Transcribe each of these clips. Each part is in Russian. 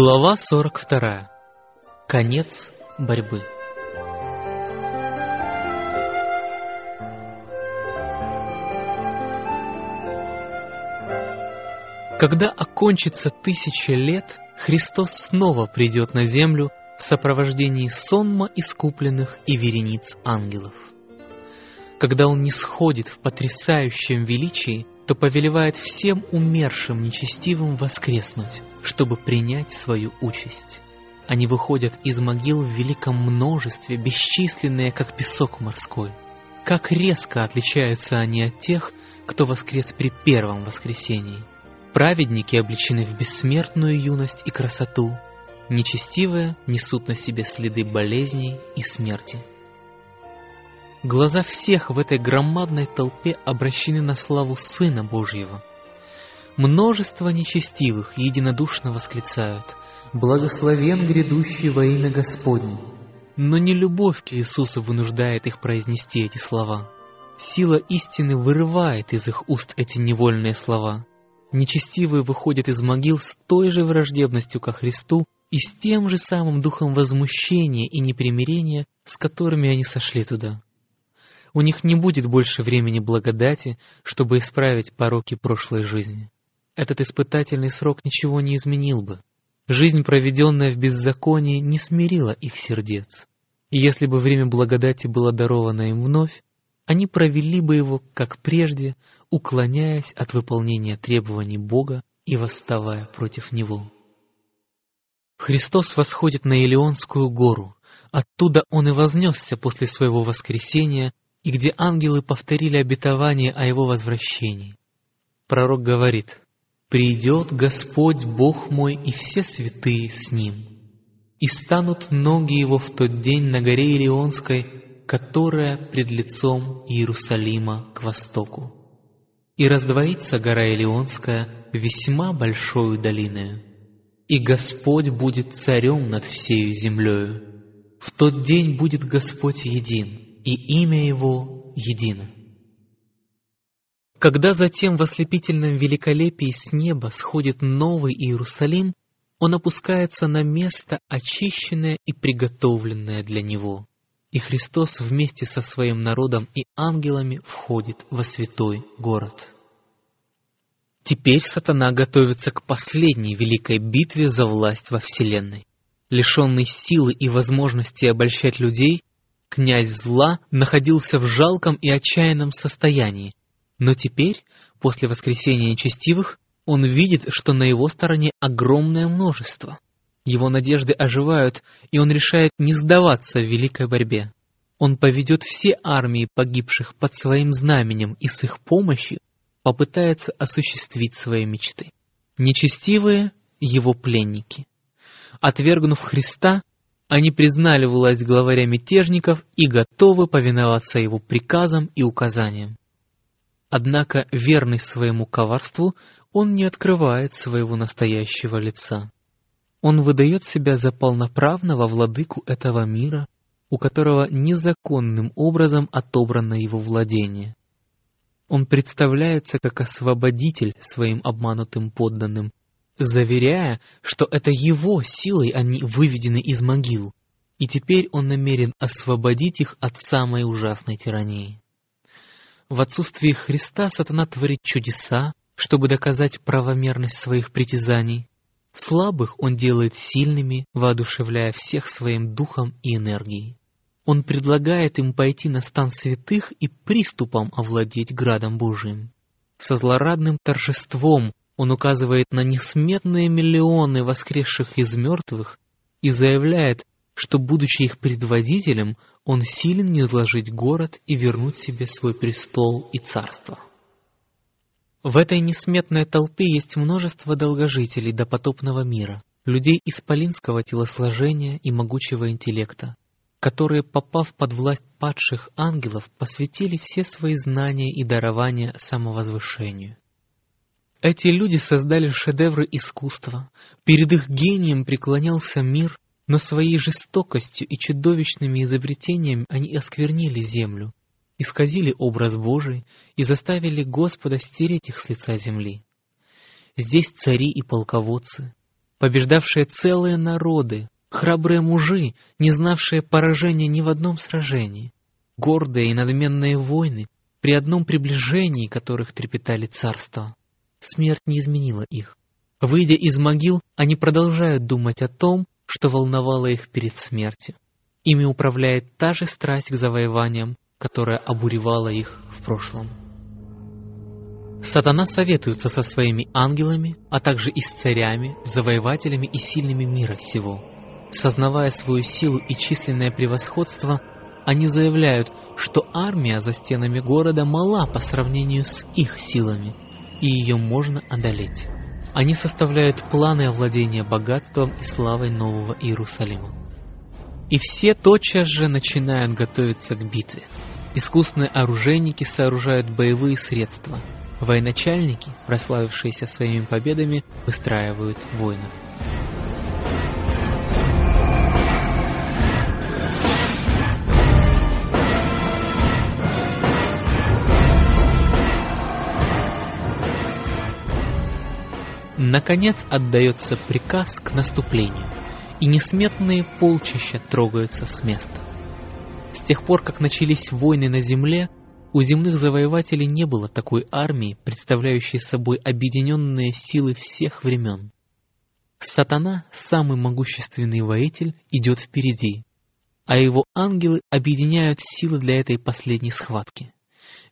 Глава 42. Конец борьбы. Когда окончится тысяча лет, Христос снова придет на землю в сопровождении сонма искупленных и верениц ангелов. Когда Он не сходит в потрясающем величии, то повелевает всем умершим нечестивым воскреснуть, чтобы принять свою участь. Они выходят из могил в великом множестве, бесчисленные, как песок морской. Как резко отличаются они от тех, кто воскрес при первом воскресении. Праведники облечены в бессмертную юность и красоту, нечестивые несут на себе следы болезней и смерти. Глаза всех в этой громадной толпе обращены на славу Сына Божьего. Множество нечестивых единодушно восклицают «Благословен грядущий во имя Господне». Но не любовь к Иисусу вынуждает их произнести эти слова. Сила истины вырывает из их уст эти невольные слова. Нечестивые выходят из могил с той же враждебностью ко Христу и с тем же самым духом возмущения и непримирения, с которыми они сошли туда. У них не будет больше времени благодати, чтобы исправить пороки прошлой жизни. Этот испытательный срок ничего не изменил бы. Жизнь, проведенная в беззаконии, не смирила их сердец. И если бы время благодати было даровано им вновь, они провели бы его, как прежде, уклоняясь от выполнения требований Бога и восставая против Него. Христос восходит на Илионскую гору. Оттуда Он и вознесся после своего воскресения и где ангелы повторили обетование о его возвращении. Пророк говорит, «Придет Господь Бог мой и все святые с Ним, и станут ноги Его в тот день на горе Илионской, которая пред лицом Иерусалима к востоку. И раздвоится гора Илионская весьма большою долиною, и Господь будет царем над всею землею. В тот день будет Господь един, и имя Его едино. Когда затем в ослепительном великолепии с неба сходит новый Иерусалим, он опускается на место, очищенное и приготовленное для него. И Христос вместе со своим народом и ангелами входит во святой город. Теперь сатана готовится к последней великой битве за власть во Вселенной. Лишенный силы и возможности обольщать людей, князь зла находился в жалком и отчаянном состоянии, но теперь, после воскресения нечестивых, он видит, что на его стороне огромное множество. Его надежды оживают, и он решает не сдаваться в великой борьбе. Он поведет все армии погибших под своим знаменем и с их помощью попытается осуществить свои мечты. Нечестивые — его пленники. Отвергнув Христа, они признали власть главаря мятежников и готовы повиноваться его приказам и указаниям. Однако, верный своему коварству, он не открывает своего настоящего лица. Он выдает себя за полноправного владыку этого мира, у которого незаконным образом отобрано его владение. Он представляется как освободитель своим обманутым подданным, заверяя, что это его силой они выведены из могил, и теперь он намерен освободить их от самой ужасной тирании. В отсутствии Христа сатана творит чудеса, чтобы доказать правомерность своих притязаний. Слабых он делает сильными, воодушевляя всех своим духом и энергией. Он предлагает им пойти на стан святых и приступом овладеть градом Божиим. Со злорадным торжеством он указывает на несметные миллионы воскресших из мертвых и заявляет, что, будучи их предводителем, он силен не изложить город и вернуть себе свой престол и царство. В этой несметной толпе есть множество долгожителей допотопного мира, людей исполинского телосложения и могучего интеллекта, которые, попав под власть падших ангелов, посвятили все свои знания и дарования самовозвышению. Эти люди создали шедевры искусства. Перед их гением преклонялся мир, но своей жестокостью и чудовищными изобретениями они осквернили землю, исказили образ Божий и заставили Господа стереть их с лица земли. Здесь цари и полководцы, побеждавшие целые народы, храбрые мужи, не знавшие поражения ни в одном сражении, гордые и надменные войны, при одном приближении которых трепетали царства. Смерть не изменила их. Выйдя из могил, они продолжают думать о том, что волновало их перед смертью. Ими управляет та же страсть к завоеваниям, которая обуревала их в прошлом. Сатана советуется со своими ангелами, а также и с царями, завоевателями и сильными мира сего. Сознавая свою силу и численное превосходство, они заявляют, что армия за стенами города мала по сравнению с их силами, и ее можно одолеть. Они составляют планы овладения богатством и славой Нового Иерусалима. И все тотчас же начинают готовиться к битве. Искусные оружейники сооружают боевые средства. Военачальники, прославившиеся своими победами, выстраивают воинов. Наконец отдается приказ к наступлению, и несметные полчища трогаются с места. С тех пор, как начались войны на земле, у земных завоевателей не было такой армии, представляющей собой объединенные силы всех времен. Сатана, самый могущественный воитель, идет впереди, а его ангелы объединяют силы для этой последней схватки.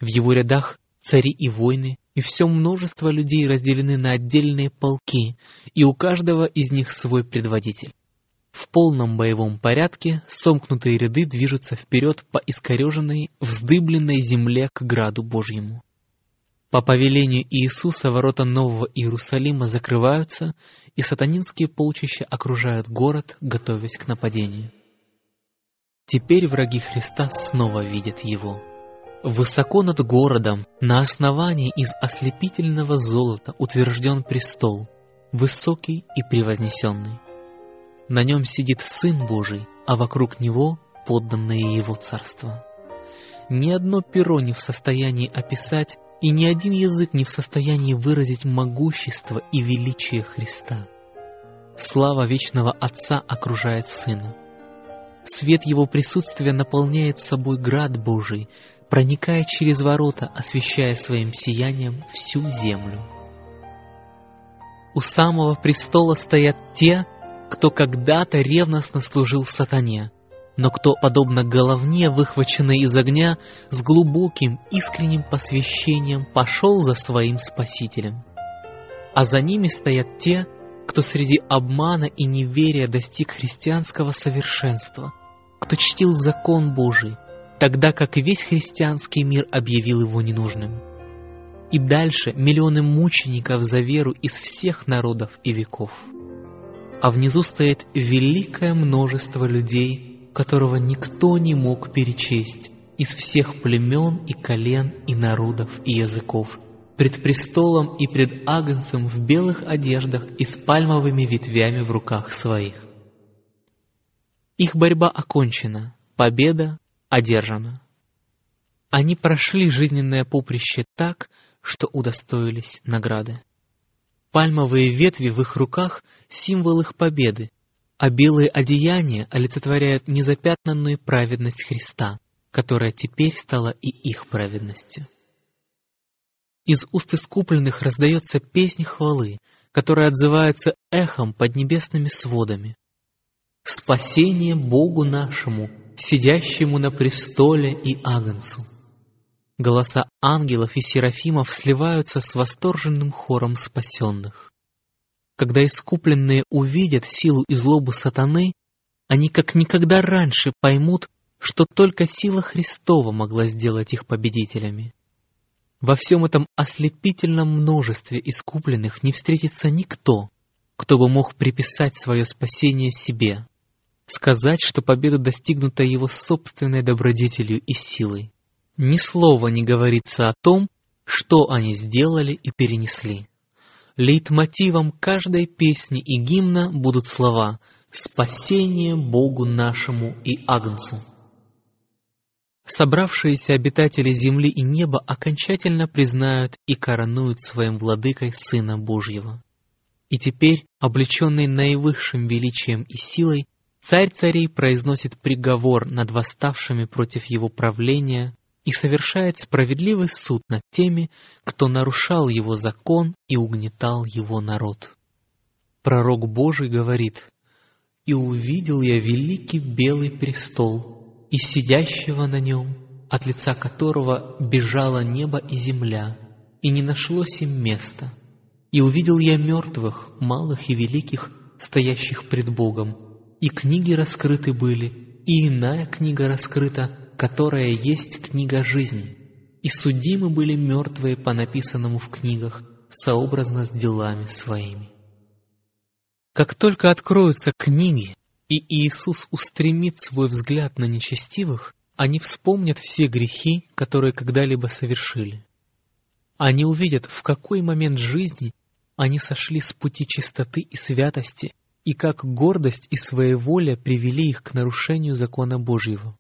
В его рядах цари и войны, и все множество людей разделены на отдельные полки, и у каждого из них свой предводитель. В полном боевом порядке сомкнутые ряды движутся вперед по искореженной, вздыбленной земле к граду Божьему. По повелению Иисуса ворота Нового Иерусалима закрываются, и сатанинские полчища окружают город, готовясь к нападению. Теперь враги Христа снова видят Его. Высоко над городом, на основании из ослепительного золота утвержден престол, высокий и превознесенный. На нем сидит Сын Божий, а вокруг Него подданные Его царства. Ни одно перо не в состоянии описать, и ни один язык не в состоянии выразить могущество и величие Христа. Слава вечного Отца окружает Сына. Свет Его присутствия наполняет собой град Божий, проникая через ворота, освещая своим сиянием всю землю. У самого престола стоят те, кто когда-то ревностно служил сатане, но кто, подобно головне, выхваченной из огня, с глубоким искренним посвящением пошел за своим Спасителем. А за ними стоят те, кто среди обмана и неверия достиг христианского совершенства, кто чтил закон Божий, тогда как весь христианский мир объявил его ненужным. И дальше миллионы мучеников за веру из всех народов и веков. А внизу стоит великое множество людей, которого никто не мог перечесть, из всех племен и колен и народов и языков, пред престолом и пред агнцем в белых одеждах и с пальмовыми ветвями в руках своих. Их борьба окончена, победа одержана. Они прошли жизненное поприще так, что удостоились награды. Пальмовые ветви в их руках — символ их победы, а белые одеяния олицетворяют незапятнанную праведность Христа, которая теперь стала и их праведностью. Из уст искупленных раздается песнь хвалы, которая отзывается эхом под небесными сводами. «Спасение Богу нашему, сидящему на престоле и Агнцу. Голоса ангелов и серафимов сливаются с восторженным хором спасенных. Когда искупленные увидят силу и злобу сатаны, они как никогда раньше поймут, что только сила Христова могла сделать их победителями. Во всем этом ослепительном множестве искупленных не встретится никто, кто бы мог приписать свое спасение себе сказать, что победа достигнута его собственной добродетелью и силой. Ни слова не говорится о том, что они сделали и перенесли. Лейтмотивом каждой песни и гимна будут слова «Спасение Богу нашему и Агнцу». Собравшиеся обитатели земли и неба окончательно признают и коронуют своим владыкой Сына Божьего. И теперь, облеченный наивысшим величием и силой, царь царей произносит приговор над восставшими против его правления и совершает справедливый суд над теми, кто нарушал его закон и угнетал его народ. Пророк Божий говорит, «И увидел я великий белый престол, и сидящего на нем, от лица которого бежало небо и земля, и не нашлось им места. И увидел я мертвых, малых и великих, стоящих пред Богом, и книги раскрыты были, и иная книга раскрыта, которая есть книга жизни. И судимы были мертвые по написанному в книгах, сообразно с делами своими. Как только откроются книги, и Иисус устремит свой взгляд на нечестивых, они вспомнят все грехи, которые когда-либо совершили. Они увидят, в какой момент жизни они сошли с пути чистоты и святости, и как гордость и своеволие привели их к нарушению закона Божьего.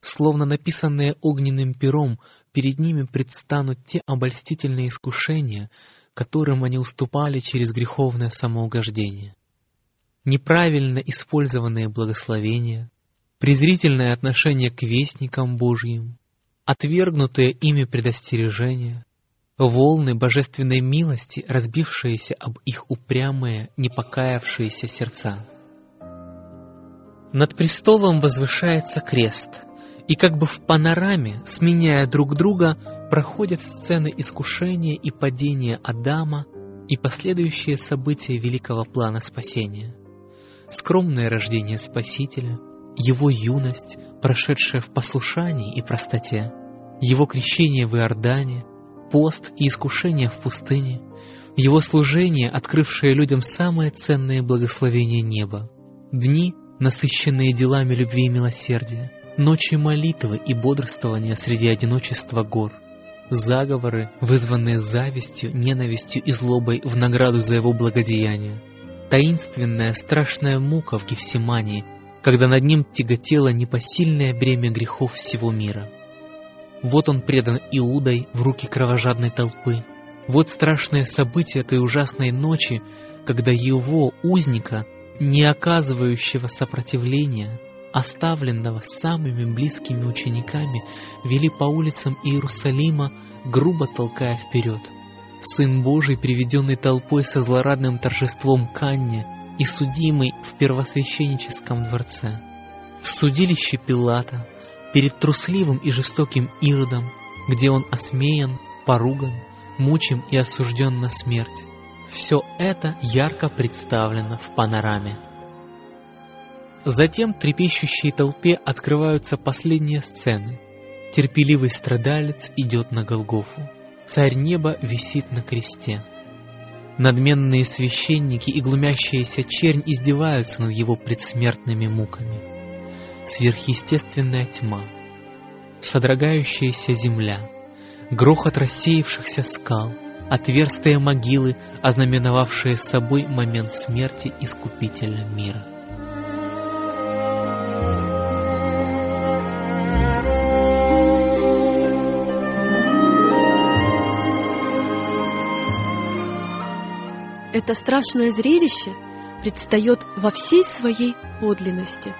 Словно написанные огненным пером, перед ними предстанут те обольстительные искушения, которым они уступали через греховное самоугождение. Неправильно использованные благословения, презрительное отношение к вестникам Божьим, отвергнутые ими предостережения, волны божественной милости, разбившиеся об их упрямые, непокаявшиеся сердца. Над престолом возвышается крест, и как бы в панораме, сменяя друг друга, проходят сцены искушения и падения Адама и последующие события великого плана спасения. Скромное рождение Спасителя — его юность, прошедшая в послушании и простоте, его крещение в Иордане, пост и искушение в пустыне, его служение, открывшее людям самое ценное благословение неба, дни, насыщенные делами любви и милосердия, ночи молитвы и бодрствования среди одиночества гор, заговоры, вызванные завистью, ненавистью и злобой в награду за его благодеяние, таинственная страшная мука в Гефсимании, когда над ним тяготело непосильное бремя грехов всего мира. Вот он предан Иудой в руки кровожадной толпы. Вот страшное событие той ужасной ночи, когда его, узника, не оказывающего сопротивления, оставленного самыми близкими учениками, вели по улицам Иерусалима, грубо толкая вперед. Сын Божий, приведенный толпой со злорадным торжеством Канне, и судимый в первосвященническом дворце, в судилище Пилата, перед трусливым и жестоким Иродом, где он осмеян, поруган, мучим и осужден на смерть. Все это ярко представлено в панораме. Затем трепещущей толпе открываются последние сцены. Терпеливый страдалец идет на Голгофу. Царь неба висит на кресте. Надменные священники и глумящаяся чернь издеваются над его предсмертными муками. Сверхъестественная тьма, содрогающаяся земля, грохот рассеявшихся скал, отверстия могилы, ознаменовавшие собой момент смерти Искупителя мира. Это страшное зрелище предстает во всей своей подлинности.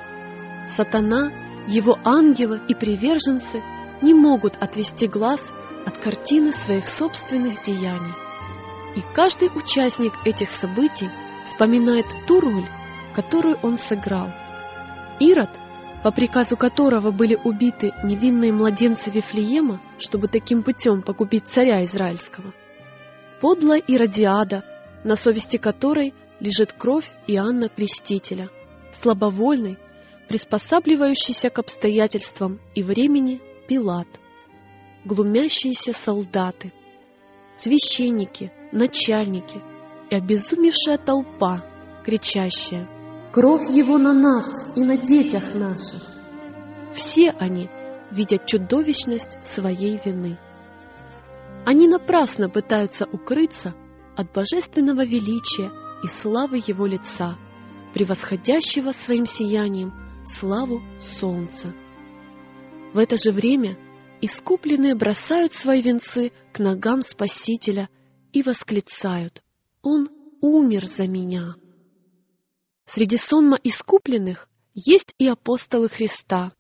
Сатана, его ангелы и приверженцы не могут отвести глаз от картины своих собственных деяний. И каждый участник этих событий вспоминает ту роль, которую он сыграл. Ирод, по приказу которого были убиты невинные младенцы Вифлеема, чтобы таким путем погубить царя Израильского, подлая Иродиада, на совести которой лежит кровь Иоанна Крестителя, слабовольный, приспосабливающийся к обстоятельствам и времени Пилат, глумящиеся солдаты, священники, начальники и обезумевшая толпа, кричащая «Кровь его на нас и на детях наших!» Все они видят чудовищность своей вины. Они напрасно пытаются укрыться от божественного величия и славы Его лица, превосходящего своим сиянием славу солнца. В это же время искупленные бросают свои венцы к ногам Спасителя и восклицают «Он умер за меня. Среди сонма искупленных есть и апостолы Христа.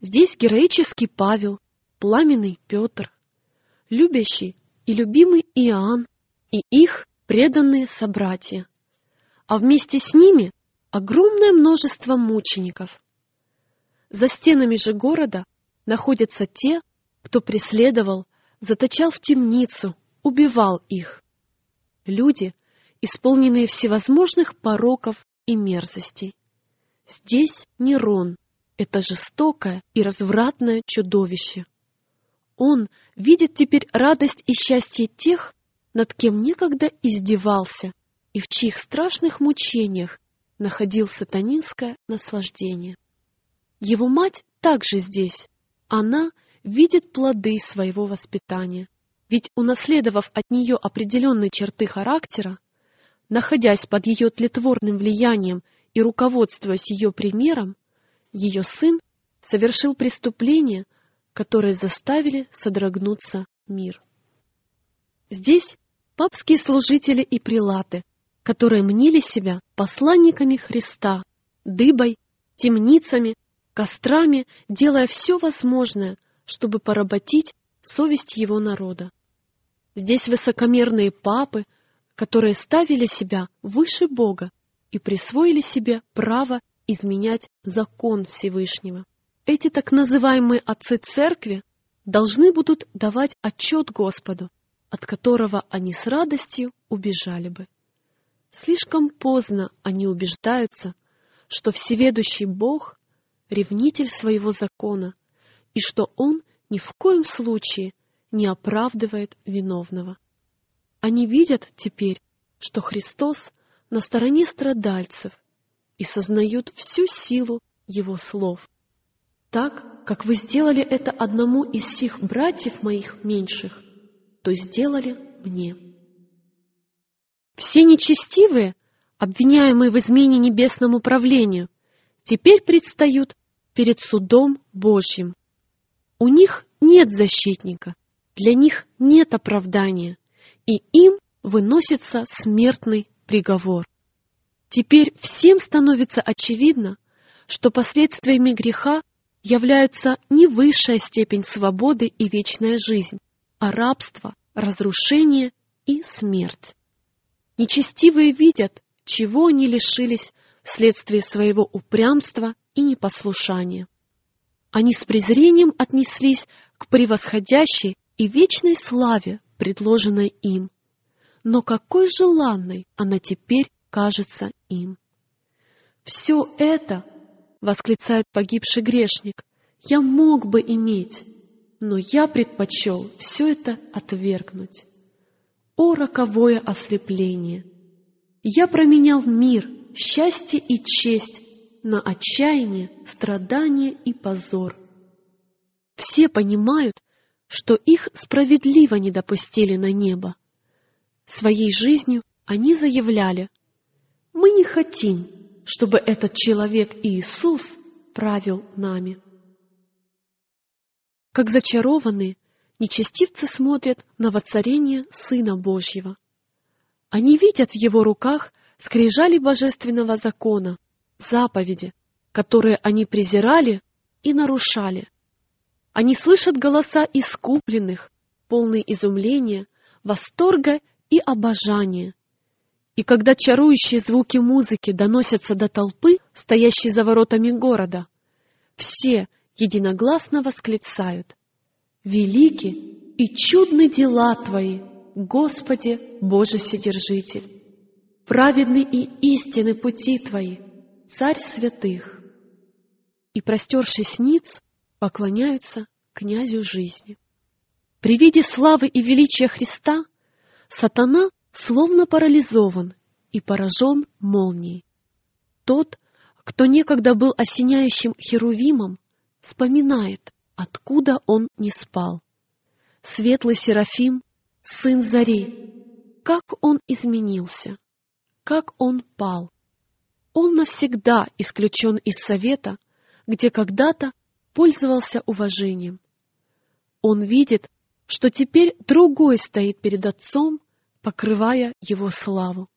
Здесь героический Павел, пламенный Петр, любящий и любимый Иоанн и их преданные собратья, а вместе с ними огромное множество мучеников. За стенами же города находятся те, кто преследовал, заточал в темницу, убивал их. Люди, исполненные всевозможных пороков и мерзостей. Здесь Нерон, это жестокое и развратное чудовище. Он видит теперь радость и счастье тех, над кем некогда издевался и в чьих страшных мучениях находил сатанинское наслаждение. Его мать также здесь. Она видит плоды своего воспитания. Ведь унаследовав от нее определенные черты характера, находясь под ее тлетворным влиянием и руководствуясь ее примером, ее сын совершил преступление, которое заставили содрогнуться мир. Здесь папские служители и прилаты, которые мнили себя посланниками Христа, дыбой, темницами, кострами, делая все возможное, чтобы поработить совесть его народа. Здесь высокомерные папы, которые ставили себя выше Бога и присвоили себе право изменять закон Всевышнего. Эти так называемые отцы церкви должны будут давать отчет Господу, от которого они с радостью убежали бы. Слишком поздно они убеждаются, что всеведущий Бог — ревнитель своего закона, и что Он ни в коем случае не оправдывает виновного. Они видят теперь, что Христос на стороне страдальцев и сознают всю силу Его слов. Так, как вы сделали это одному из сих братьев моих меньших, то сделали мне. Все нечестивые, обвиняемые в измене небесному правлению, теперь предстают перед судом Божьим. У них нет защитника, для них нет оправдания, и им выносится смертный приговор. Теперь всем становится очевидно, что последствиями греха являются не высшая степень свободы и вечная жизнь, а рабство, разрушение и смерть. Нечестивые видят, чего они лишились вследствие своего упрямства и непослушания. Они с презрением отнеслись к превосходящей и вечной славе, предложенной им. Но какой желанной она теперь кажется им. «Все это, — восклицает погибший грешник, — я мог бы иметь, но я предпочел все это отвергнуть. О, роковое ослепление! Я променял мир, счастье и честь на отчаяние, страдание и позор. Все понимают, что их справедливо не допустили на небо. Своей жизнью они заявляли, «Мы не хотим, чтобы этот человек Иисус правил нами». Как зачарованные, нечестивцы смотрят на воцарение Сына Божьего. Они видят в Его руках скрижали божественного закона, заповеди, которые они презирали и нарушали. Они слышат голоса искупленных, полные изумления, восторга и обожания. И когда чарующие звуки музыки доносятся до толпы, стоящей за воротами города, все единогласно восклицают «Велики и чудны дела Твои, Господи Боже Вседержитель! Праведны и истины пути Твои, царь святых. И, простершись ниц, поклоняются князю жизни. При виде славы и величия Христа сатана словно парализован и поражен молнией. Тот, кто некогда был осеняющим херувимом, вспоминает, откуда он не спал. Светлый Серафим, сын Зари, как он изменился, как он пал он навсегда исключен из совета, где когда-то пользовался уважением. Он видит, что теперь другой стоит перед отцом, покрывая его славу.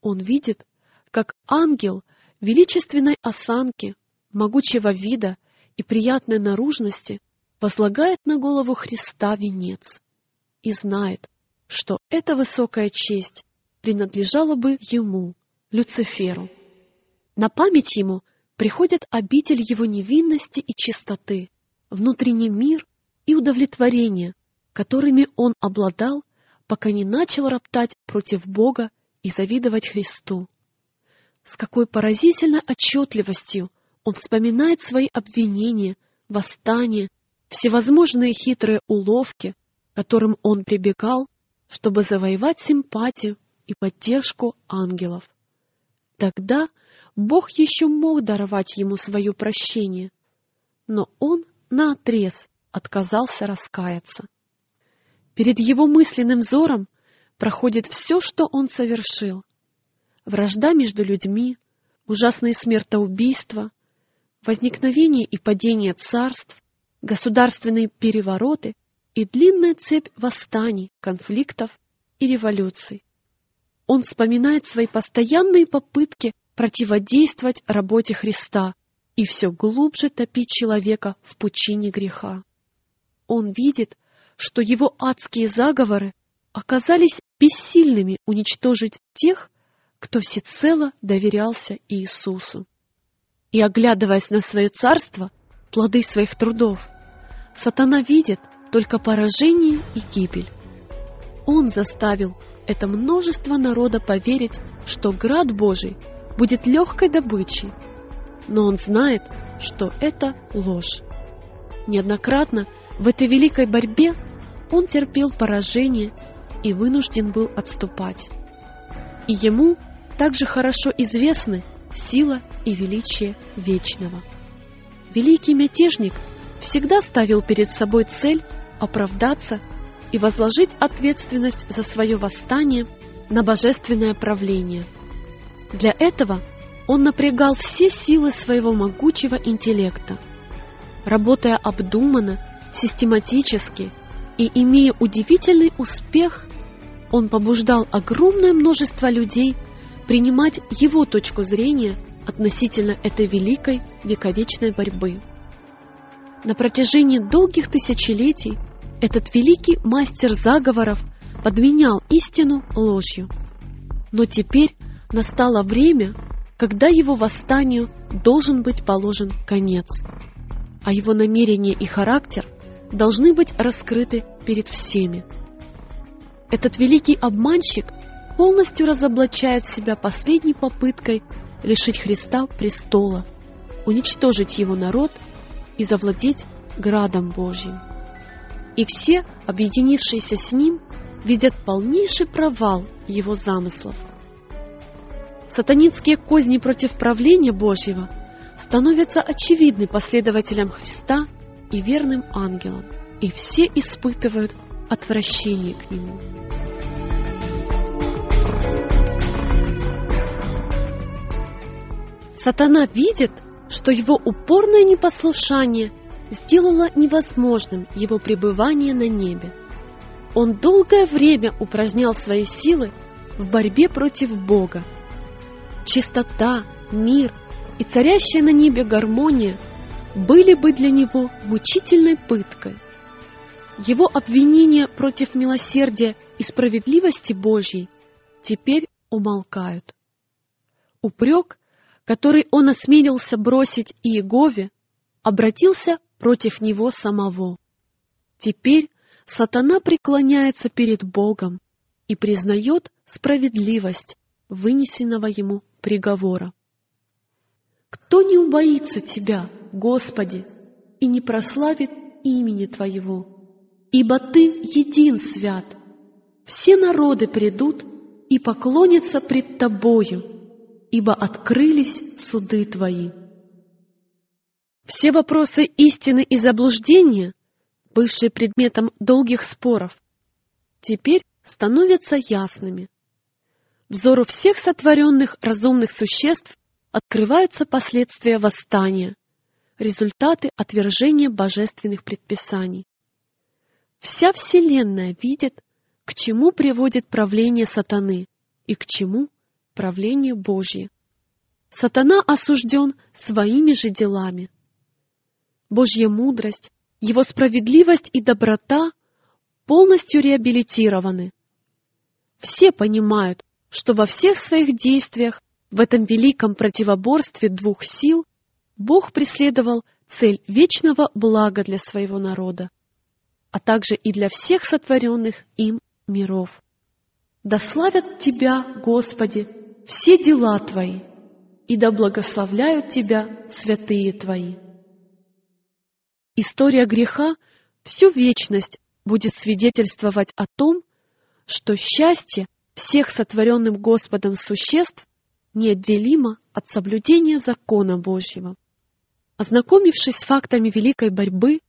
Он видит, как ангел величественной осанки, могучего вида и приятной наружности возлагает на голову Христа венец и знает, что эта высокая честь принадлежала бы ему, Люциферу. На память ему приходит обитель его невинности и чистоты, внутренний мир и удовлетворение, которыми он обладал, пока не начал роптать против Бога и завидовать Христу. С какой поразительной отчетливостью он вспоминает свои обвинения, восстания, всевозможные хитрые уловки, которым он прибегал, чтобы завоевать симпатию и поддержку ангелов. Тогда Бог еще мог даровать ему свое прощение, но он наотрез отказался раскаяться. Перед его мысленным взором проходит все, что он совершил. Вражда между людьми, ужасные смертоубийства, возникновение и падение царств, государственные перевороты и длинная цепь восстаний, конфликтов и революций. Он вспоминает свои постоянные попытки противодействовать работе Христа и все глубже топить человека в пучине греха. Он видит, что его адские заговоры оказались бессильными уничтожить тех, кто всецело доверялся Иисусу. И, оглядываясь на свое царство, плоды своих трудов, сатана видит только поражение и гибель. Он заставил это множество народа поверить, что град Божий будет легкой добычей, но он знает, что это ложь. Неоднократно в этой великой борьбе он терпел поражение и вынужден был отступать. И ему также хорошо известны сила и величие Вечного. Великий мятежник всегда ставил перед собой цель оправдаться и возложить ответственность за свое восстание на божественное правление. Для этого он напрягал все силы своего могучего интеллекта. Работая обдуманно, систематически и имея удивительный успех, он побуждал огромное множество людей принимать его точку зрения относительно этой великой вековечной борьбы. На протяжении долгих тысячелетий этот великий мастер заговоров подменял истину ложью. Но теперь настало время, когда его восстанию должен быть положен конец, а его намерения и характер должны быть раскрыты перед всеми. Этот великий обманщик полностью разоблачает себя последней попыткой лишить Христа престола, уничтожить его народ и завладеть градом Божьим. И все, объединившиеся с ним, видят полнейший провал его замыслов. Сатанинские козни против правления Божьего становятся очевидны последователям Христа и верным ангелам, и все испытывают отвращение к нему. Сатана видит, что его упорное непослушание сделало невозможным его пребывание на небе. Он долгое время упражнял свои силы в борьбе против Бога. Чистота, мир и царящая на небе гармония были бы для него мучительной пыткой. Его обвинения против милосердия и справедливости Божьей теперь умолкают. Упрек, который он осмелился бросить Иегове, обратился против него самого. Теперь сатана преклоняется перед Богом и признает справедливость вынесенного ему приговора. Кто не убоится Тебя, Господи, и не прославит имени Твоего? Ибо Ты един свят. Все народы придут и поклонятся пред Тобою, ибо открылись суды Твои. Все вопросы истины и заблуждения, бывшие предметом долгих споров, теперь становятся ясными. Взору всех сотворенных разумных существ открываются последствия восстания, результаты отвержения божественных предписаний. Вся Вселенная видит, к чему приводит правление сатаны и к чему правление Божье. Сатана осужден своими же делами. Божья мудрость, его справедливость и доброта полностью реабилитированы. Все понимают, что во всех своих действиях в этом великом противоборстве двух сил Бог преследовал цель вечного блага для своего народа, а также и для всех сотворенных им миров. Да славят Тебя, Господи, все дела Твои, и да благословляют Тебя святые Твои. История греха всю вечность будет свидетельствовать о том, что счастье всех сотворенным Господом существ неотделимо от соблюдения закона Божьего. Ознакомившись с фактами великой борьбы,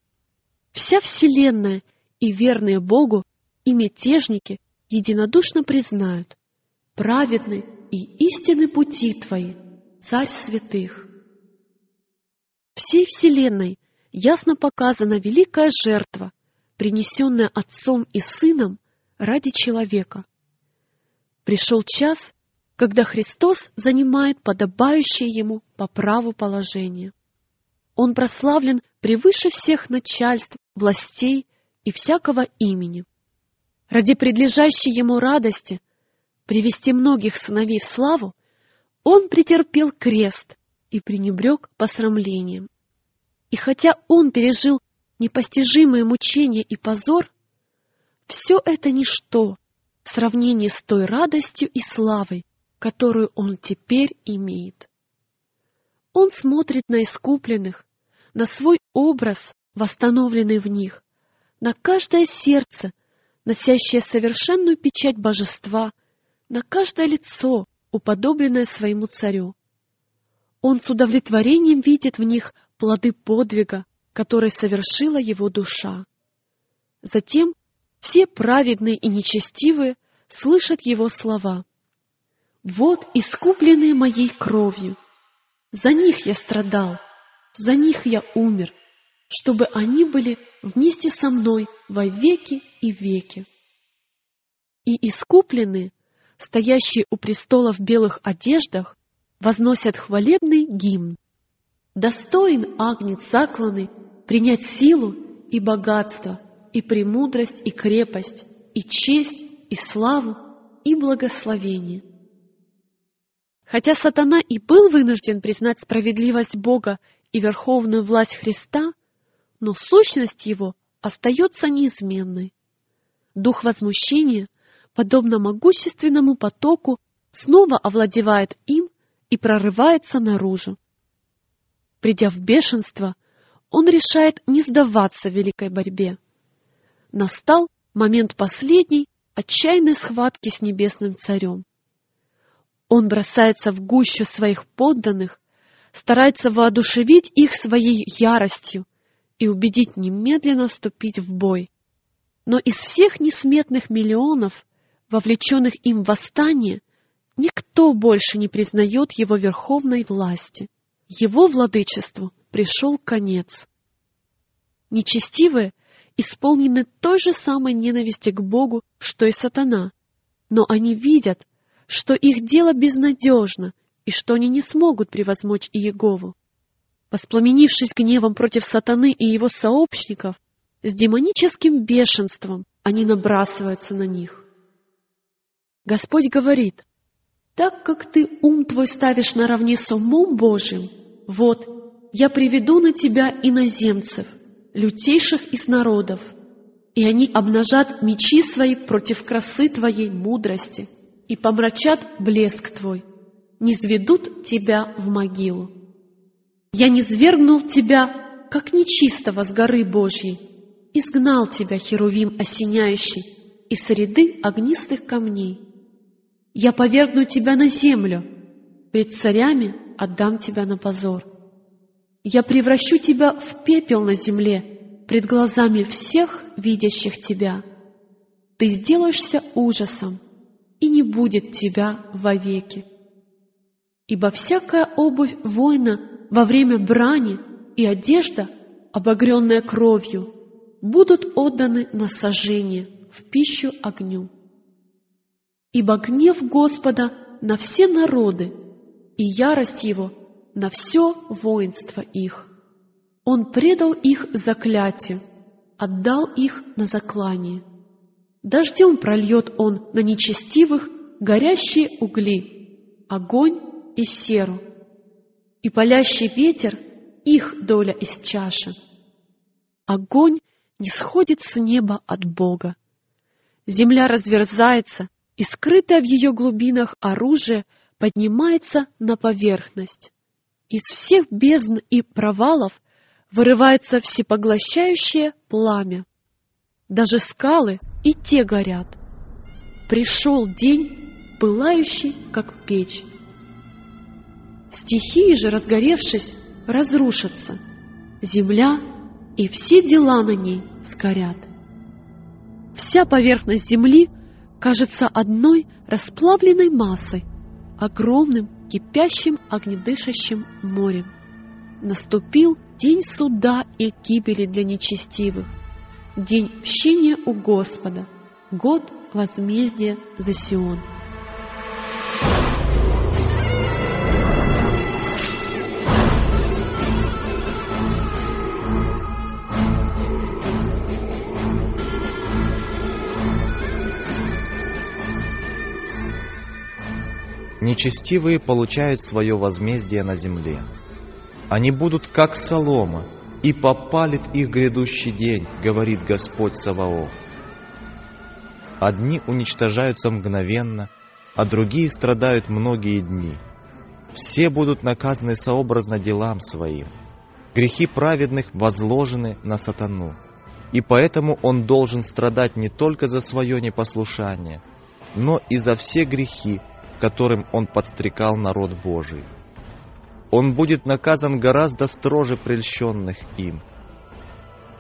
вся Вселенная и верные Богу и мятежники единодушно признают праведны и истинны пути Твои, Царь святых. Всей Вселенной ясно показана великая жертва, принесенная Отцом и Сыном ради человека. Пришел час, когда Христос занимает подобающее Ему по праву положение. Он прославлен превыше всех начальств, властей и всякого имени. Ради предлежащей ему радости привести многих сыновей в славу, он претерпел крест и пренебрег посрамлением. И хотя он пережил непостижимые мучения и позор, все это ничто в сравнении с той радостью и славой, которую он теперь имеет. Он смотрит на искупленных, на свой образ, восстановленный в них, на каждое сердце, носящее совершенную печать божества, на каждое лицо, уподобленное своему царю. Он с удовлетворением видит в них плоды подвига, который совершила его душа. Затем все праведные и нечестивые слышат его слова. «Вот искупленные моей кровью, за них я страдал, за них я умер, чтобы они были вместе со мной во веки и веки. И искупленные, стоящие у престола в белых одеждах, возносят хвалебный гимн. Достоин агнец закланный принять силу и богатство, и премудрость, и крепость, и честь, и славу, и благословение. Хотя сатана и был вынужден признать справедливость Бога и верховную власть Христа, но сущность его остается неизменной. Дух возмущения, подобно могущественному потоку, снова овладевает им и прорывается наружу. Придя в бешенство, он решает не сдаваться в великой борьбе. Настал момент последней, отчаянной схватки с небесным царем. Он бросается в гущу своих подданных, старается воодушевить их своей яростью и убедить немедленно вступить в бой. Но из всех несметных миллионов, вовлеченных им в восстание, никто больше не признает его верховной власти. Его владычеству пришел конец. Нечестивые исполнены той же самой ненависти к Богу, что и сатана, но они видят, что их дело безнадежно и что они не смогут превозмочь Иегову. Воспламенившись гневом против сатаны и его сообщников, с демоническим бешенством они набрасываются на них. Господь говорит, «Так как ты ум твой ставишь наравне с умом Божьим, вот, я приведу на тебя иноземцев, лютейших из народов, и они обнажат мечи свои против красы твоей мудрости» и помрачат блеск Твой, не сведут Тебя в могилу. Я не свергнул Тебя, как нечистого с горы Божьей, изгнал Тебя, Херувим осеняющий, из среды огнистых камней. Я повергну Тебя на землю, пред царями отдам Тебя на позор. Я превращу Тебя в пепел на земле, пред глазами всех, видящих Тебя. Ты сделаешься ужасом, и не будет тебя вовеки. Ибо всякая обувь воина во время брани и одежда, обогренная кровью, будут отданы на сожжение в пищу огню. Ибо гнев Господа на все народы, и ярость Его на все воинство их. Он предал их заклятию, отдал их на заклание. Дождем прольет Он на нечестивых горящие угли, огонь и серу, и палящий ветер — их доля из чаши. Огонь не сходит с неба от Бога. Земля разверзается, и скрытое в ее глубинах оружие поднимается на поверхность. Из всех бездн и провалов вырывается всепоглощающее пламя. Даже скалы и те горят. Пришел день, пылающий, как печь. Стихии же, разгоревшись, разрушатся. Земля и все дела на ней сгорят. Вся поверхность земли кажется одной расплавленной массой, огромным кипящим огнедышащим морем. Наступил день суда и гибели для нечестивых, день мщения у Господа, год возмездия за Сион. Нечестивые получают свое возмездие на земле. Они будут как солома, и попалит их грядущий день, говорит Господь Саваоф. Одни уничтожаются мгновенно, а другие страдают многие дни. Все будут наказаны сообразно делам своим. Грехи праведных возложены на сатану, и поэтому он должен страдать не только за свое непослушание, но и за все грехи, которым он подстрекал народ Божий. Он будет наказан гораздо строже прельщенных им.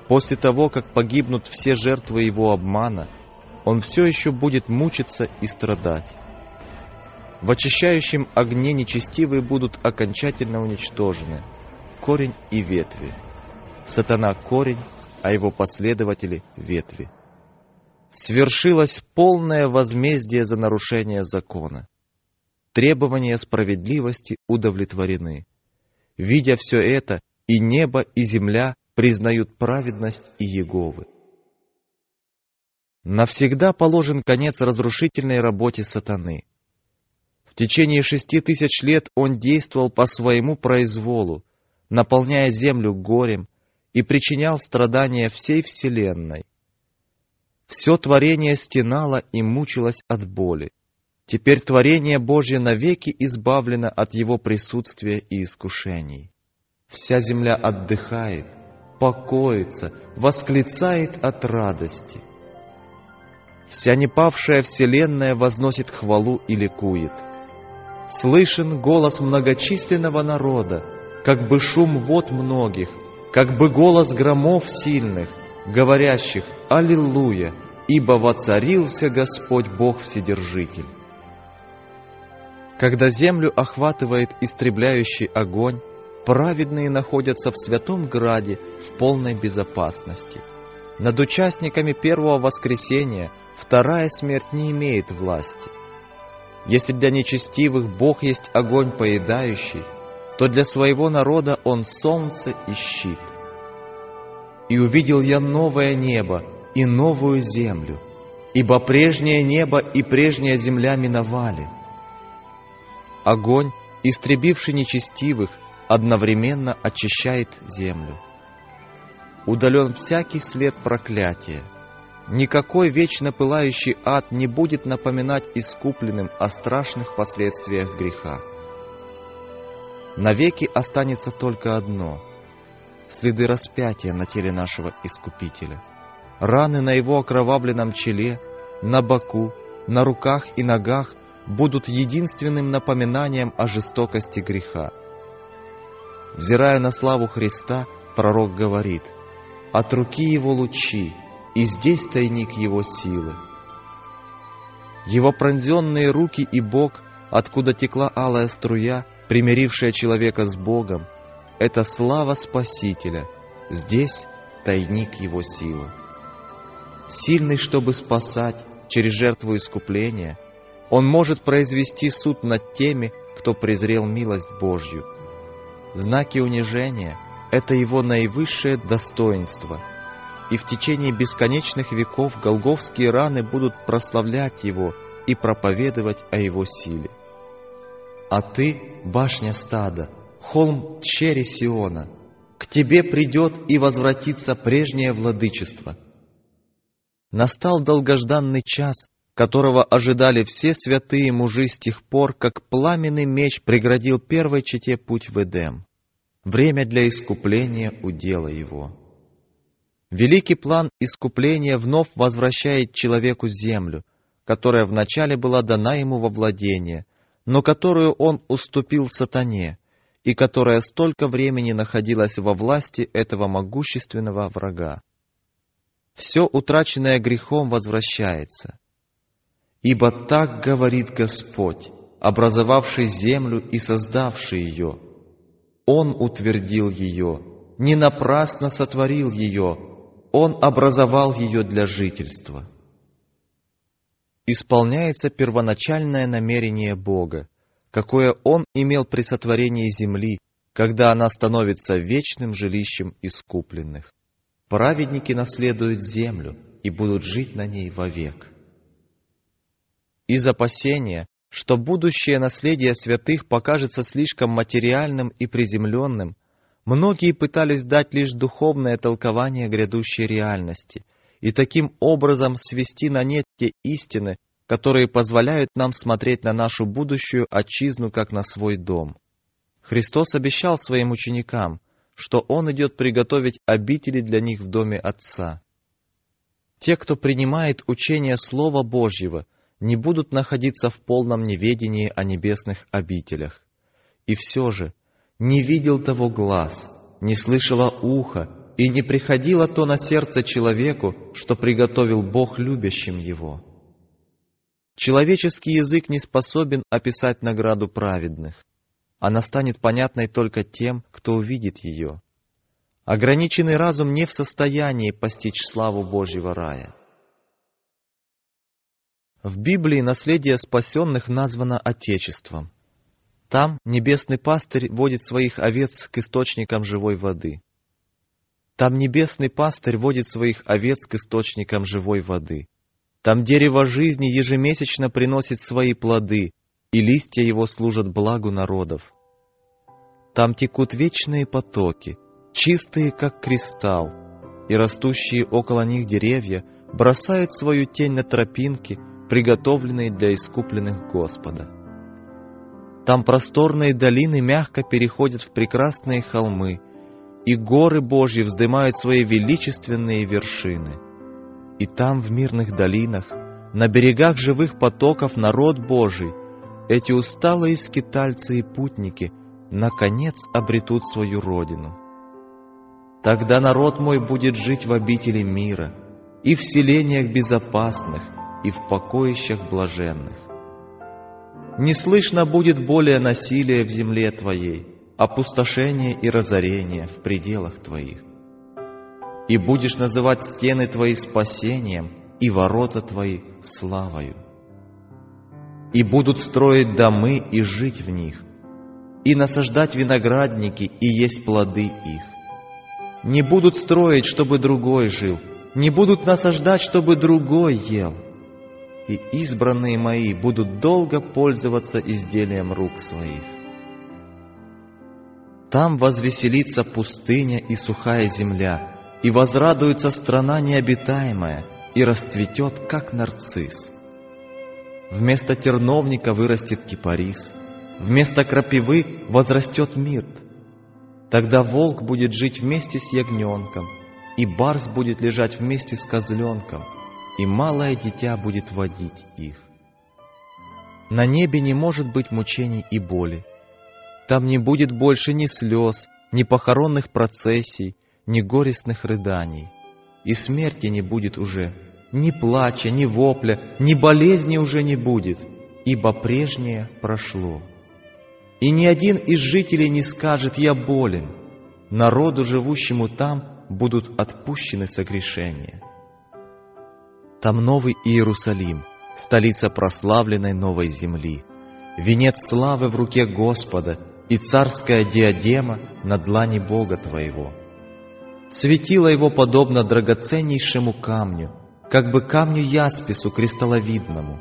После того, как погибнут все жертвы его обмана, он все еще будет мучиться и страдать. В очищающем огне нечестивые будут окончательно уничтожены, корень и ветви. Сатана – корень, а его последователи – ветви. Свершилось полное возмездие за нарушение закона требования справедливости удовлетворены. Видя все это, и небо, и земля признают праведность и Еговы. Навсегда положен конец разрушительной работе сатаны. В течение шести тысяч лет он действовал по своему произволу, наполняя землю горем и причинял страдания всей вселенной. Все творение стенало и мучилось от боли. Теперь творение Божье навеки избавлено от его присутствия и искушений. Вся земля отдыхает, покоится, восклицает от радости. Вся непавшая вселенная возносит хвалу и ликует. Слышен голос многочисленного народа, как бы шум вод многих, как бы голос громов сильных, говорящих «Аллилуйя!» ибо воцарился Господь Бог Вседержитель. Когда землю охватывает истребляющий огонь, праведные находятся в святом граде в полной безопасности. Над участниками первого воскресения вторая смерть не имеет власти. Если для нечестивых Бог есть огонь поедающий, то для своего народа Он солнце и щит. «И увидел я новое небо и новую землю, ибо прежнее небо и прежняя земля миновали» Огонь, истребивший нечестивых, одновременно очищает землю. Удален всякий след проклятия. Никакой вечно пылающий ад не будет напоминать искупленным о страшных последствиях греха. Навеки останется только одно — следы распятия на теле нашего Искупителя, раны на его окровавленном челе, на боку, на руках и ногах будут единственным напоминанием о жестокости греха. Взирая на славу Христа, пророк говорит, «От руки Его лучи, и здесь тайник Его силы». Его пронзенные руки и бок, откуда текла алая струя, примирившая человека с Богом, это слава Спасителя, здесь тайник Его силы. Сильный, чтобы спасать через жертву искупления – Он может произвести суд над теми, кто презрел милость Божью. Знаки унижения – это его наивысшее достоинство. И в течение бесконечных веков голговские раны будут прославлять его и проповедовать о его силе. А ты, башня стада, холм чери Сиона, к тебе придет и возвратится прежнее владычество. Настал долгожданный час, которого ожидали все святые мужи с тех пор, как пламенный меч преградил первой чете путь в Эдем. Время для искупления удела его. Великий план искупления вновь возвращает человеку землю, которая вначале была дана ему во владение, но которую он уступил сатане, и которая столько времени находилась во власти этого могущественного врага. Все утраченное грехом возвращается. Ибо так говорит Господь, образовавший землю и создавший ее. Он утвердил ее, не напрасно сотворил ее, Он образовал ее для жительства. Исполняется первоначальное намерение Бога, какое Он имел при сотворении земли, когда она становится вечным жилищем искупленных. Праведники наследуют землю и будут жить на ней вовек. Из опасения, что будущее наследие святых покажется слишком материальным и приземленным, многие пытались дать лишь духовное толкование грядущей реальности и таким образом свести на нет те истины, которые позволяют нам смотреть на нашу будущую отчизну как на свой дом. Христос обещал своим ученикам, что Он идет приготовить обители для них в доме Отца. Те, кто принимает учение Слова Божьего – не будут находиться в полном неведении о небесных обителях. И все же не видел того глаз, не слышало ухо, и не приходило то на сердце человеку, что приготовил Бог любящим его. Человеческий язык не способен описать награду праведных. Она станет понятной только тем, кто увидит ее. Ограниченный разум не в состоянии постичь славу Божьего рая. В Библии наследие спасенных названо Отечеством. Там небесный пастырь водит своих овец к источникам живой воды. Там небесный пастырь водит своих овец к источникам живой воды. Там дерево жизни ежемесячно приносит свои плоды, и листья его служат благу народов. Там текут вечные потоки, чистые, как кристалл, и растущие около них деревья бросают свою тень на тропинки – приготовленные для искупленных Господа. Там просторные долины мягко переходят в прекрасные холмы, и горы Божьи вздымают свои величественные вершины. И там, в мирных долинах, на берегах живых потоков народ Божий, эти усталые скитальцы и путники, наконец обретут свою родину. Тогда народ мой будет жить в обители мира и в селениях безопасных, и в покоищах блаженных. Не слышно будет более насилия в земле Твоей, опустошения и разорения в пределах Твоих. И будешь называть стены Твои спасением и ворота Твои славою. И будут строить домы и жить в них, и насаждать виноградники и есть плоды их. Не будут строить, чтобы другой жил, не будут насаждать, чтобы другой ел – и избранные мои будут долго пользоваться изделием рук своих. Там возвеселится пустыня и сухая земля, и возрадуется страна необитаемая, и расцветет, как нарцисс. Вместо терновника вырастет кипарис, вместо крапивы возрастет мирт. Тогда волк будет жить вместе с ягненком, и барс будет лежать вместе с козленком — и малое дитя будет водить их. На небе не может быть мучений и боли. Там не будет больше ни слез, ни похоронных процессий, ни горестных рыданий. И смерти не будет уже, ни плача, ни вопля, ни болезни уже не будет, ибо прежнее прошло. И ни один из жителей не скажет «я болен». Народу, живущему там, будут отпущены согрешения. Там новый Иерусалим, столица прославленной новой земли, венец славы в руке Господа и царская диадема на длани Бога твоего. Светило его подобно драгоценнейшему камню, как бы камню яспису кристалловидному.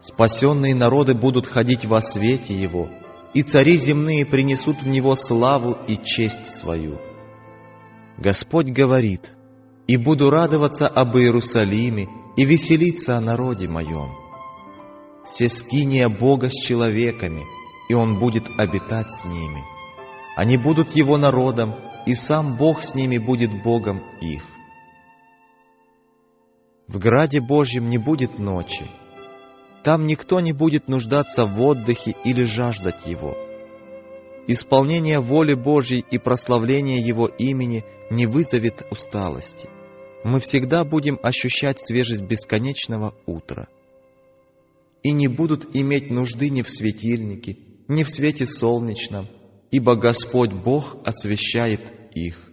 Спасенные народы будут ходить во свете его, и цари земные принесут в него славу и честь свою. Господь говорит, «И буду радоваться об Иерусалиме и веселиться о народе моем. Сескиния Бога с человеками, и Он будет обитать с ними. Они будут Его народом, и сам Бог с ними будет Богом их. В граде Божьем не будет ночи. Там никто не будет нуждаться в отдыхе или жаждать его. Исполнение воли Божьей и прославление Его имени не вызовет усталости. Мы всегда будем ощущать свежесть бесконечного утра. И не будут иметь нужды ни в светильнике, ни в свете солнечном, ибо Господь Бог освещает их.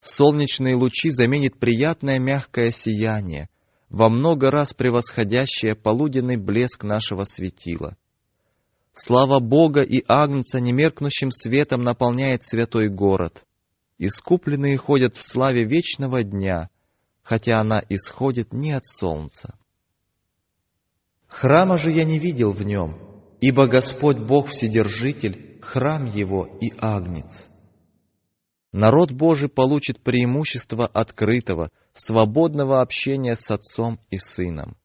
Солнечные лучи заменит приятное мягкое сияние, во много раз превосходящее полуденный блеск нашего светила. Слава Бога и Агнца немеркнущим светом наполняет святой город. Искупленные ходят в славе вечного дня, хотя она исходит не от солнца. Храма же я не видел в нем, ибо Господь Бог Вседержитель, храм Его и Агнец. Народ Божий получит преимущество открытого, свободного общения с Отцом и Сыном.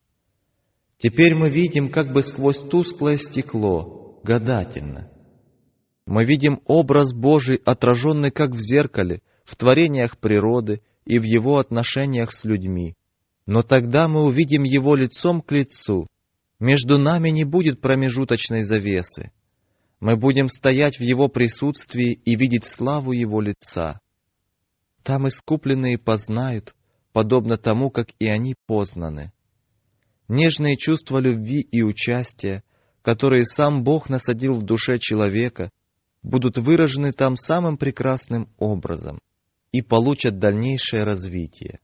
Теперь мы видим как бы сквозь тусклое стекло, гадательно. Мы видим образ Божий, отраженный как в зеркале, в творениях природы и в Его отношениях с людьми. Но тогда мы увидим Его лицом к лицу. Между нами не будет промежуточной завесы. Мы будем стоять в Его присутствии и видеть славу Его лица. Там искупленные познают, подобно тому, как и они познаны. Нежные чувства любви и участия, которые сам Бог насадил в душе человека, будут выражены там самым прекрасным образом и получат дальнейшее развитие.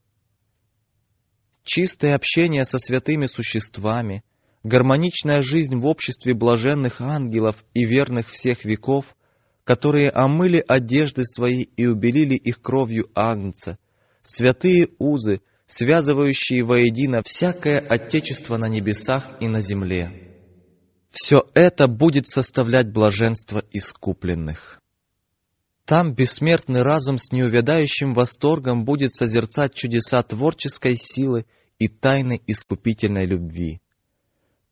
Чистое общение со святыми существами – гармоничная жизнь в обществе блаженных ангелов и верных всех веков, которые омыли одежды свои и убелили их кровью Агнца, святые узы, связывающие воедино всякое отечество на небесах и на земле. Все это будет составлять блаженство искупленных. Там бессмертный разум с неувядающим восторгом будет созерцать чудеса творческой силы и тайны искупительной любви.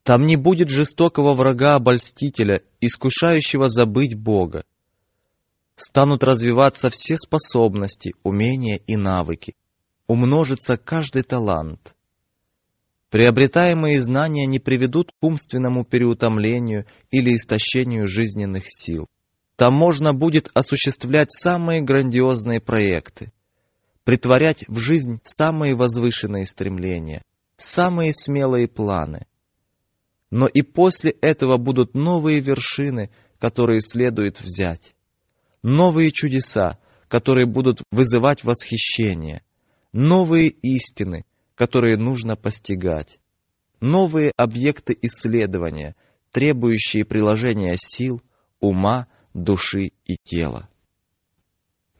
Там не будет жестокого врага-обольстителя, искушающего забыть Бога. Станут развиваться все способности, умения и навыки. Умножится каждый талант. Приобретаемые знания не приведут к умственному переутомлению или истощению жизненных сил. Там можно будет осуществлять самые грандиозные проекты, притворять в жизнь самые возвышенные стремления, самые смелые планы – но и после этого будут новые вершины, которые следует взять. Новые чудеса, которые будут вызывать восхищение. Новые истины, которые нужно постигать. Новые объекты исследования, требующие приложения сил, ума, души и тела.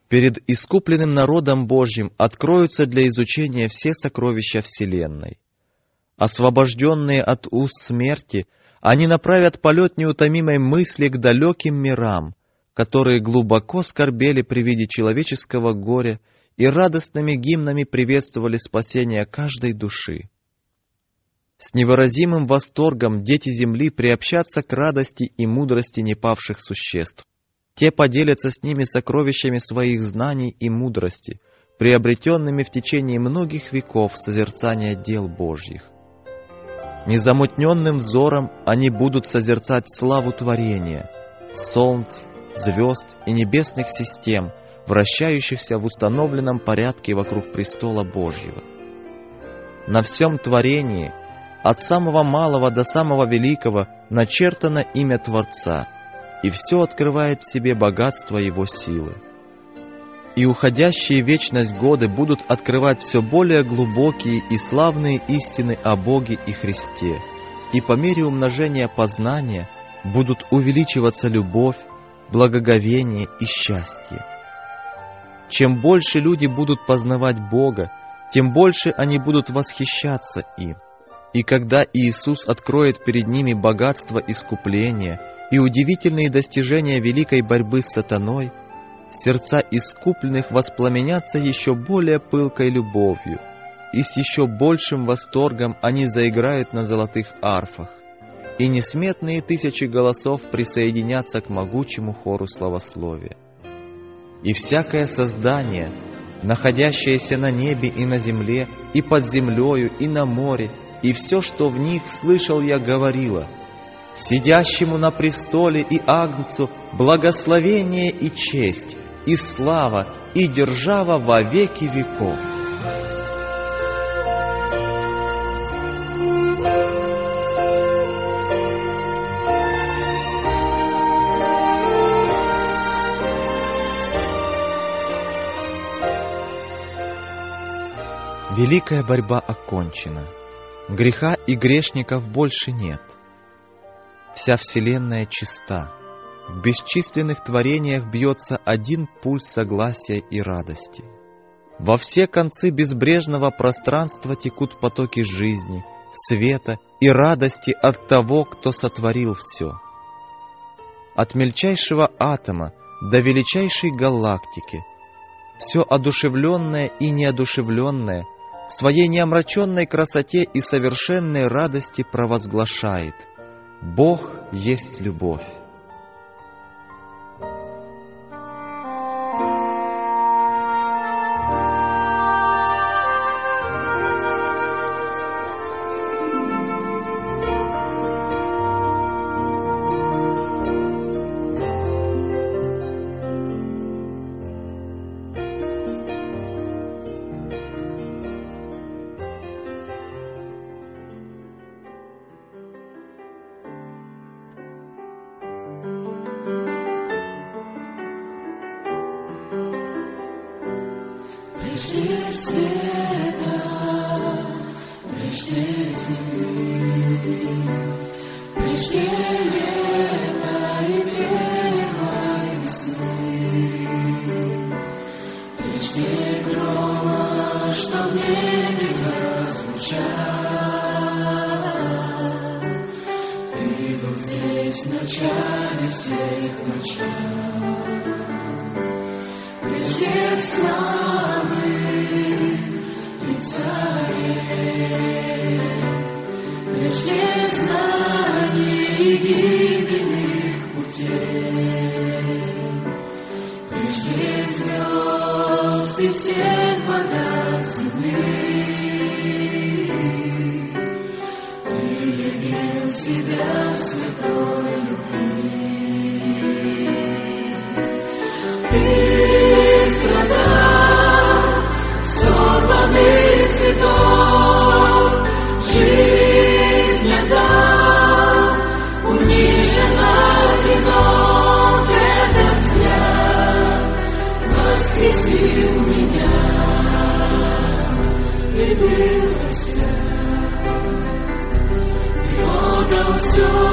Перед искупленным народом Божьим откроются для изучения все сокровища Вселенной. Освобожденные от уз смерти, они направят полет неутомимой мысли к далеким мирам, которые глубоко скорбели при виде человеческого горя и радостными гимнами приветствовали спасение каждой души. С невыразимым восторгом дети Земли приобщатся к радости и мудрости непавших существ. Те поделятся с ними сокровищами своих знаний и мудрости, приобретенными в течение многих веков созерцания дел Божьих. Незамутненным взором они будут созерцать славу творения, солнц, звезд и небесных систем, вращающихся в установленном порядке вокруг престола Божьего. На всем творении, от самого малого до самого великого, начертано имя Творца, и все открывает в себе богатство Его силы. и уходящие вечность годы будут открывать все более глубокие и славные истины о Боге и Христе, и по мере умножения познания будут увеличиваться любовь, благоговение и счастье. Чем больше люди будут познавать Бога, тем больше они будут восхищаться им. И когда Иисус откроет перед ними богатство искупления и удивительные достижения великой борьбы с сатаной, сердца искупленных воспламенятся еще более пылкой любовью, и с еще большим восторгом они заиграют на золотых арфах, и несметные тысячи голосов присоединятся к могучему хору славословия. И всякое создание, находящееся на небе и на земле, и под землею, и на море, и все, что в них слышал я, говорило — сидящему на престоле и Агнцу благословение и честь, и слава, и держава во веки веков. Великая борьба окончена. Греха и грешников больше нет. Вся Вселенная чиста. В бесчисленных творениях бьется один пульс согласия и радости. Во все концы безбрежного пространства текут потоки жизни, света и радости от того, кто сотворил все. От мельчайшего атома до величайшей галактики все одушевленное и неодушевленное своей неомраченной красоте и совершенной радости провозглашает «Бог есть любовь». Отдал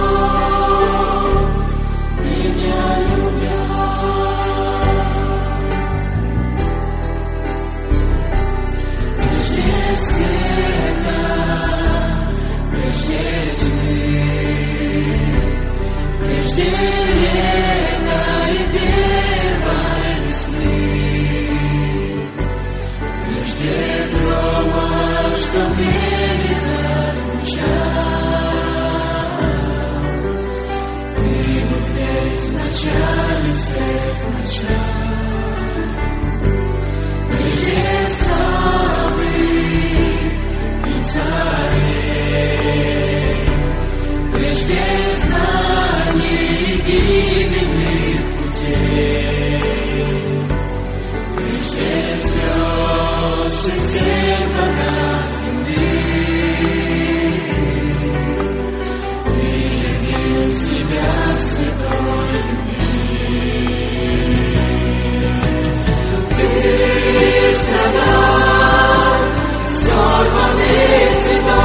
Señor.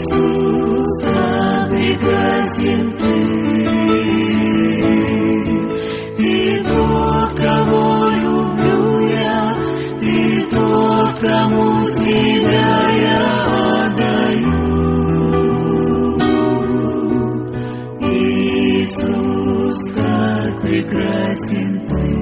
Иисус, да прекрасен Ты. Ты тот, кого люблю я, Ты тот, кому себя я отдаю. Иисус, как прекрасен Ты.